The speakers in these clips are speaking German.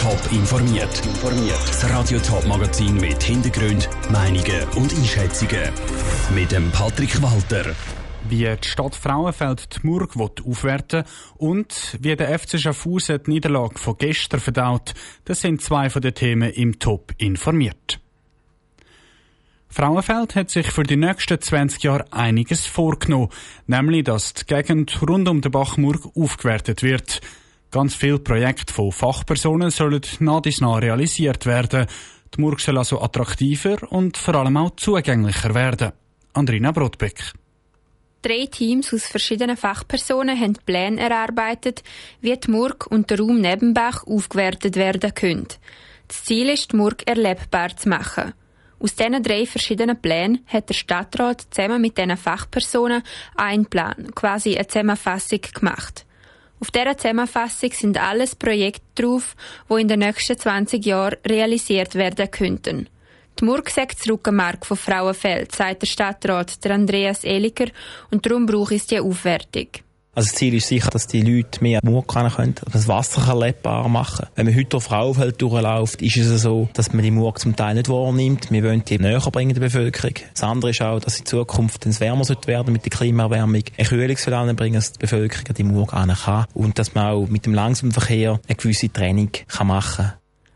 Top informiert. Das Radio Top Magazin mit Hintergrund, Meinungen und Einschätzungen mit dem Patrick Walter. Wie die Stadt Frauenfeld die Murg aufwerten und wie der FC Schaffhausen die Niederlage von gestern verdaut, das sind zwei von den Themen im Top informiert. Frauenfeld hat sich für die nächsten 20 Jahre einiges vorgenommen, nämlich dass die Gegend rund um den Bachmurg aufgewertet wird. Ganz viele Projekte von Fachpersonen sollen nach dies nach realisiert werden. Die Murg soll also attraktiver und vor allem auch zugänglicher werden. Andrina Brotbeck. Drei Teams aus verschiedenen Fachpersonen haben Pläne erarbeitet, wie die Murg und der Raum Nebenbach aufgewertet werden können. Das Ziel ist, die Murg erlebbar zu machen. Aus diesen drei verschiedenen Plänen hat der Stadtrat zusammen mit diesen Fachpersonen einen Plan, quasi eine Zusammenfassung gemacht. Auf dieser Zusammenfassung sind alles Projekte drauf, die in den nächsten 20 Jahren realisiert werden könnten. Die Murg sagt das Rückenmark von Frauenfeld, sagt der Stadtrat der Andreas Eliker, und darum brauche ich die Aufwertung. Also das Ziel ist sicher, dass die Leute mehr Murg können, das Wasser erlebbar machen Wenn man heute auf Frauenfeld durchläuft, ist es so, dass man die Murg zum Teil nicht wahrnimmt. Wir wollen die näher bringen der Bevölkerung. Das andere ist auch, dass in Zukunft es wärmer sollte werden mit der Klimaerwärmung. Eine Kühlung soll bringen, dass die Bevölkerung die Murg kann. Und dass man auch mit dem langsamen Verkehr eine gewisse Training kann machen kann.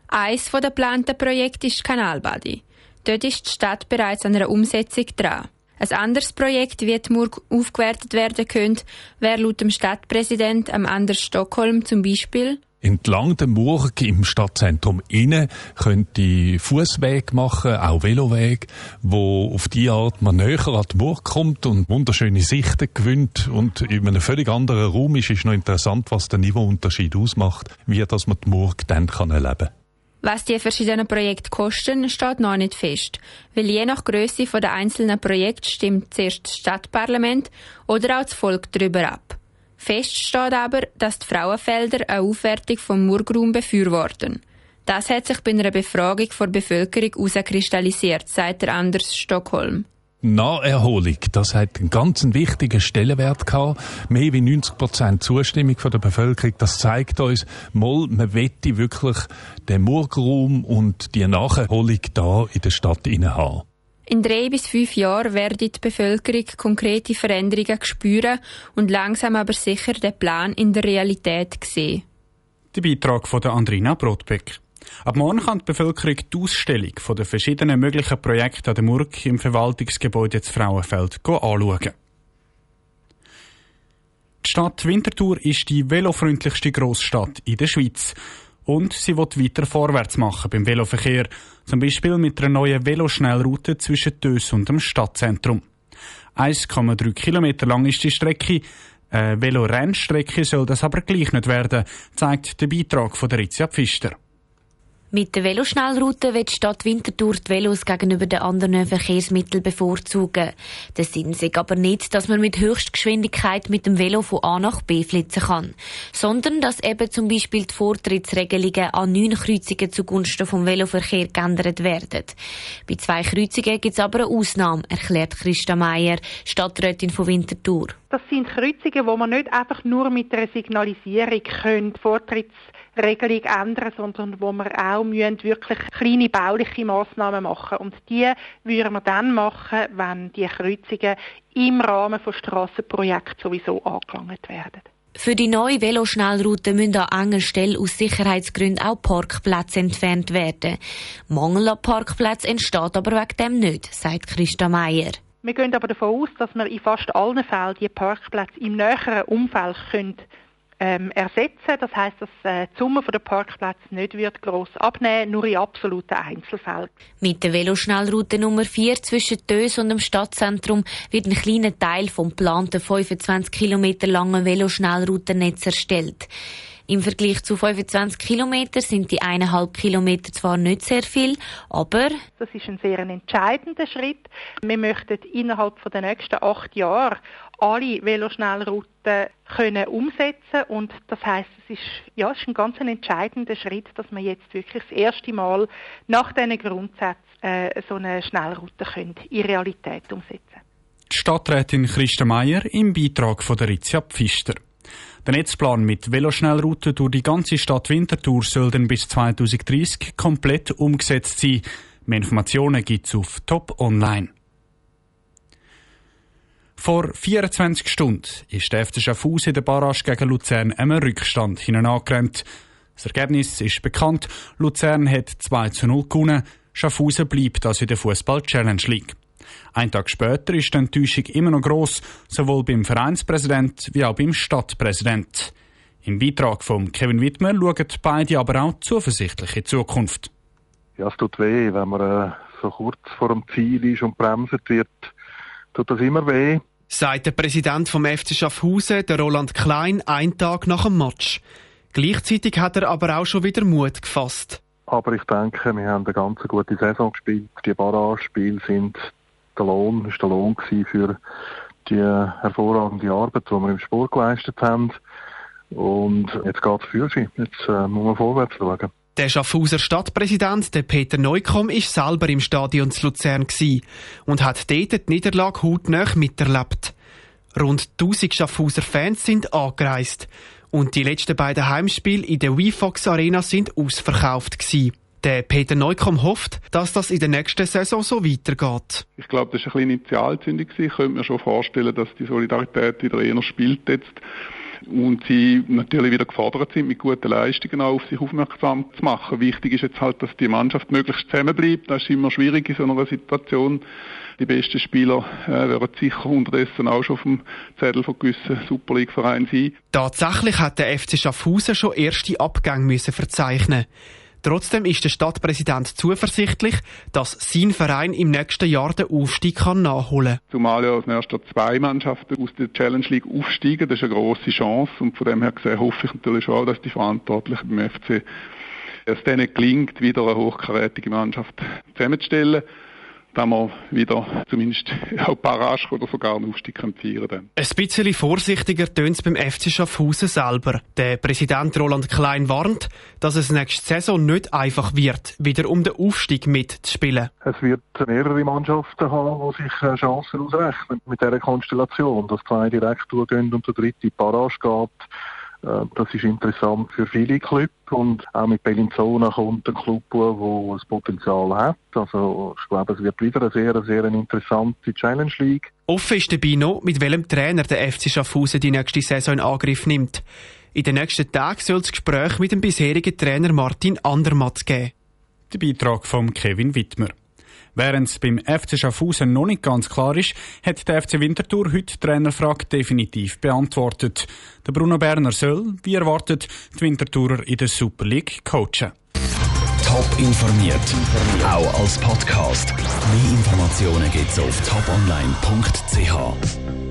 Eines der geplanten Projekte ist Kanalbadi. Dort ist die Stadt bereits an einer Umsetzung dran. Ein anderes Projekt, wie die Murg aufgewertet werden könnte, wäre laut dem Stadtpräsident am Anders Stockholm zum Beispiel? Entlang der Murg im Stadtzentrum innen könnt ihr Fußweg machen, auch Veloweg, wo auf die Art man näher an die Murg kommt und wunderschöne Sichten gewinnt. Und in einem völlig anderen Raum ist, ist noch interessant, was der Niveauunterschied ausmacht, wie dass man die Murg dann erleben kann. Was die verschiedenen Projekte kosten, steht noch nicht fest, weil je nach Größe der einzelnen Projekte stimmt zuerst das Stadtparlament oder auch das Volk darüber ab. Fest steht aber, dass die Frauenfelder eine Aufwertung vom Murgraum befürworten. Das hat sich bei einer Befragung vor Bevölkerung herauskristallisiert, sagt der Anders Stockholm. Naherholung, das hat einen ganz wichtigen Stellenwert gehabt. Mehr wie 90 Prozent Zustimmung von der Bevölkerung. Das zeigt uns, mal, man wette wirklich den Murgraum und die Nacherholung da in der Stadt haben. In drei bis fünf Jahren werde die Bevölkerung konkrete Veränderungen spüren und langsam aber sicher den Plan in der Realität sehen. Der Beitrag von Andrina Brotbeck. Ab morgen kann die Bevölkerung die Ausstellung von den verschiedenen möglichen Projekten an der Murg im Verwaltungsgebäude des Frauenfeld anschauen. Die Stadt Winterthur ist die velofreundlichste Grossstadt in der Schweiz. Und sie wird weiter vorwärts machen beim Veloverkehr. Zum Beispiel mit einer neuen Veloschnellroute zwischen Dös und dem Stadtzentrum. 1,3 Kilometer lang ist die Strecke. Eine Velorennstrecke soll das aber gleich nicht werden, zeigt der Beitrag von der Ritzia Pfister. Mit der Veloschnellroute wird die Stadt Winterthur die Velos gegenüber den anderen Verkehrsmitteln bevorzugen. Der Sinn ist aber nicht, dass man mit Höchstgeschwindigkeit mit dem Velo von A nach B flitzen kann, sondern dass eben zum Beispiel die Vortrittsregelungen an neun Kreuzungen zugunsten vom Veloverkehr geändert werden. Bei zwei Kreuzungen gibt es aber eine Ausnahme, erklärt Christa Meier, Stadträtin von Winterthur. Das sind Kreuzungen, wo man nicht einfach nur mit einer Signalisierung können, Vortritts Regelung ändern, sondern wo wir auch müssen wirklich kleine bauliche Massnahmen machen und die würden wir dann machen, wenn die Kreuzungen im Rahmen von Strassenprojekten sowieso angelangt werden. Für die neue Veloschnellroute müssen an enger Stelle aus Sicherheitsgründen auch Parkplätze entfernt werden. Mangel an Parkplätzen entsteht aber wegen dem nicht, sagt Christa Meier. Wir gehen aber davon aus, dass wir in fast allen Fällen die Parkplätze im näheren Umfeld können ähm, ersetzen. Das heißt, dass äh, die Summe der Parkplätze nicht wird gross abnehmen, nur in absoluten Einzelfällen. Mit der Veloschnellroute Nummer 4 zwischen Dös und dem Stadtzentrum wird ein kleiner Teil vom geplanten 25 Kilometer langen Veloschnellroutennetz erstellt. Im Vergleich zu 25 Kilometern sind die eineinhalb Kilometer zwar nicht sehr viel, aber das ist ein sehr entscheidender Schritt. Wir möchten innerhalb der nächsten acht Jahre alle Veloschnellrouten können umsetzen und das heißt, es ist ja es ist ein ganz entscheidender Schritt, dass wir jetzt wirklich das erste Mal nach diesen Grundsätzen äh, so eine Schnellroute können in Realität umsetzen. Die Stadträtin Christa Meier im Beitrag von der Ritzia Pfister. Der Netzplan mit Veloschnellrouten durch die ganze Stadt Winterthur soll dann bis 2030 komplett umgesetzt sein. Mehr Informationen gibt es auf Top Online. Vor 24 Stunden ist der FC Schaffhausen in der Barrage gegen Luzern einem Rückstand hineinangerannt. Das Ergebnis ist bekannt. Luzern hat 2 zu 0 gewonnen. Schaffhausen bleibt also in der Fußball Challenge League. Ein Tag später ist die Enttäuschung immer noch gross, sowohl beim Vereinspräsident wie auch beim Stadtpräsident. Im Beitrag von Kevin Wittmer schauen beide aber auch zuversichtlich in die Zukunft. Ja, es tut weh, wenn man äh, so kurz vor dem Ziel ist und bremset wird, tut das immer weh. Sagt der Präsident vom FC Schaffhausen, der Roland Klein, einen Tag nach dem Match. Gleichzeitig hat er aber auch schon wieder Mut gefasst. Aber ich denke, wir haben eine ganz gute Saison gespielt. Die Barrage-Spiele sind der Lohn, ist der Lohn für die hervorragende Arbeit, die wir im Sport geleistet haben. Und jetzt geht es für sie. Jetzt äh, muss man vorwärts schauen. Der Schaffhauser Stadtpräsident, der Peter Neukomm, ist selber im Stadion zu Luzern und hat dort die Niederlage hautnah miterlebt. Rund 1000 Schaffhauser Fans sind angereist und die letzten beiden Heimspiele in der WeFox Arena sind ausverkauft gewesen. Der Peter Neukomm hofft, dass das in der nächsten Saison so weitergeht. Ich glaube, das war eine Initialzündung. Ich könnte mir schon vorstellen, dass die Solidarität wieder eher spielt jetzt und sie natürlich wieder gefordert sind, mit guten Leistungen auch auf sich aufmerksam zu machen. Wichtig ist jetzt halt, dass die Mannschaft möglichst zusammenbleibt. Das ist immer schwierig in so einer Situation. Die besten Spieler äh, werden sicher unterdessen auch schon auf dem Zettel von gewissen Super League-Vereinen sein. Tatsächlich hat der FC Schaffhausen schon erste Abgänge müssen verzeichnen Trotzdem ist der Stadtpräsident zuversichtlich, dass sein Verein im nächsten Jahr den Aufstieg nachholen kann. Zumal ja als nächster zwei Mannschaften aus der Challenge League aufsteigen, das ist eine grosse Chance und von dem her gesehen hoffe ich natürlich schon, dass die Verantwortlichen beim FC es denen gelingt, wieder eine hochkarätige Mannschaft zusammenzustellen dass wir wieder zumindest auch Parage oder sogar einen Aufstieg feiern können. Ein bisschen vorsichtiger tönt es beim FC Schaffhausen selber. Der Präsident Roland Klein warnt, dass es nächste Saison nicht einfach wird, wieder um den Aufstieg mitzuspielen. Es wird mehrere Mannschaften haben, die sich äh, Chancen ausrechnen mit dieser Konstellation, dass zwei direkt durchgehen und der dritte Parage geht. Äh, das ist interessant für viele Clubs und auch mit Bellinzona kommt ein Club, der ein Potenzial hat. Also ich glaube, es wird wieder eine sehr, sehr interessante Challenge League. Offen ist dabei noch, mit welchem Trainer der FC Schaffhausen die nächste Saison in Angriff nimmt. In den nächsten Tagen soll es Gespräch mit dem bisherigen Trainer Martin Andermatt geben. Der Beitrag von Kevin Wittmer. Während es beim FC Schaffhausen noch nicht ganz klar ist, hat der FC Winterthur heute die Trainerfrage definitiv beantwortet. Der Bruno Berner soll, wie erwartet, die Winterthurer in der Super League coachen. Top informiert, auch als Podcast. Mehr Informationen gibt's auf toponline.ch.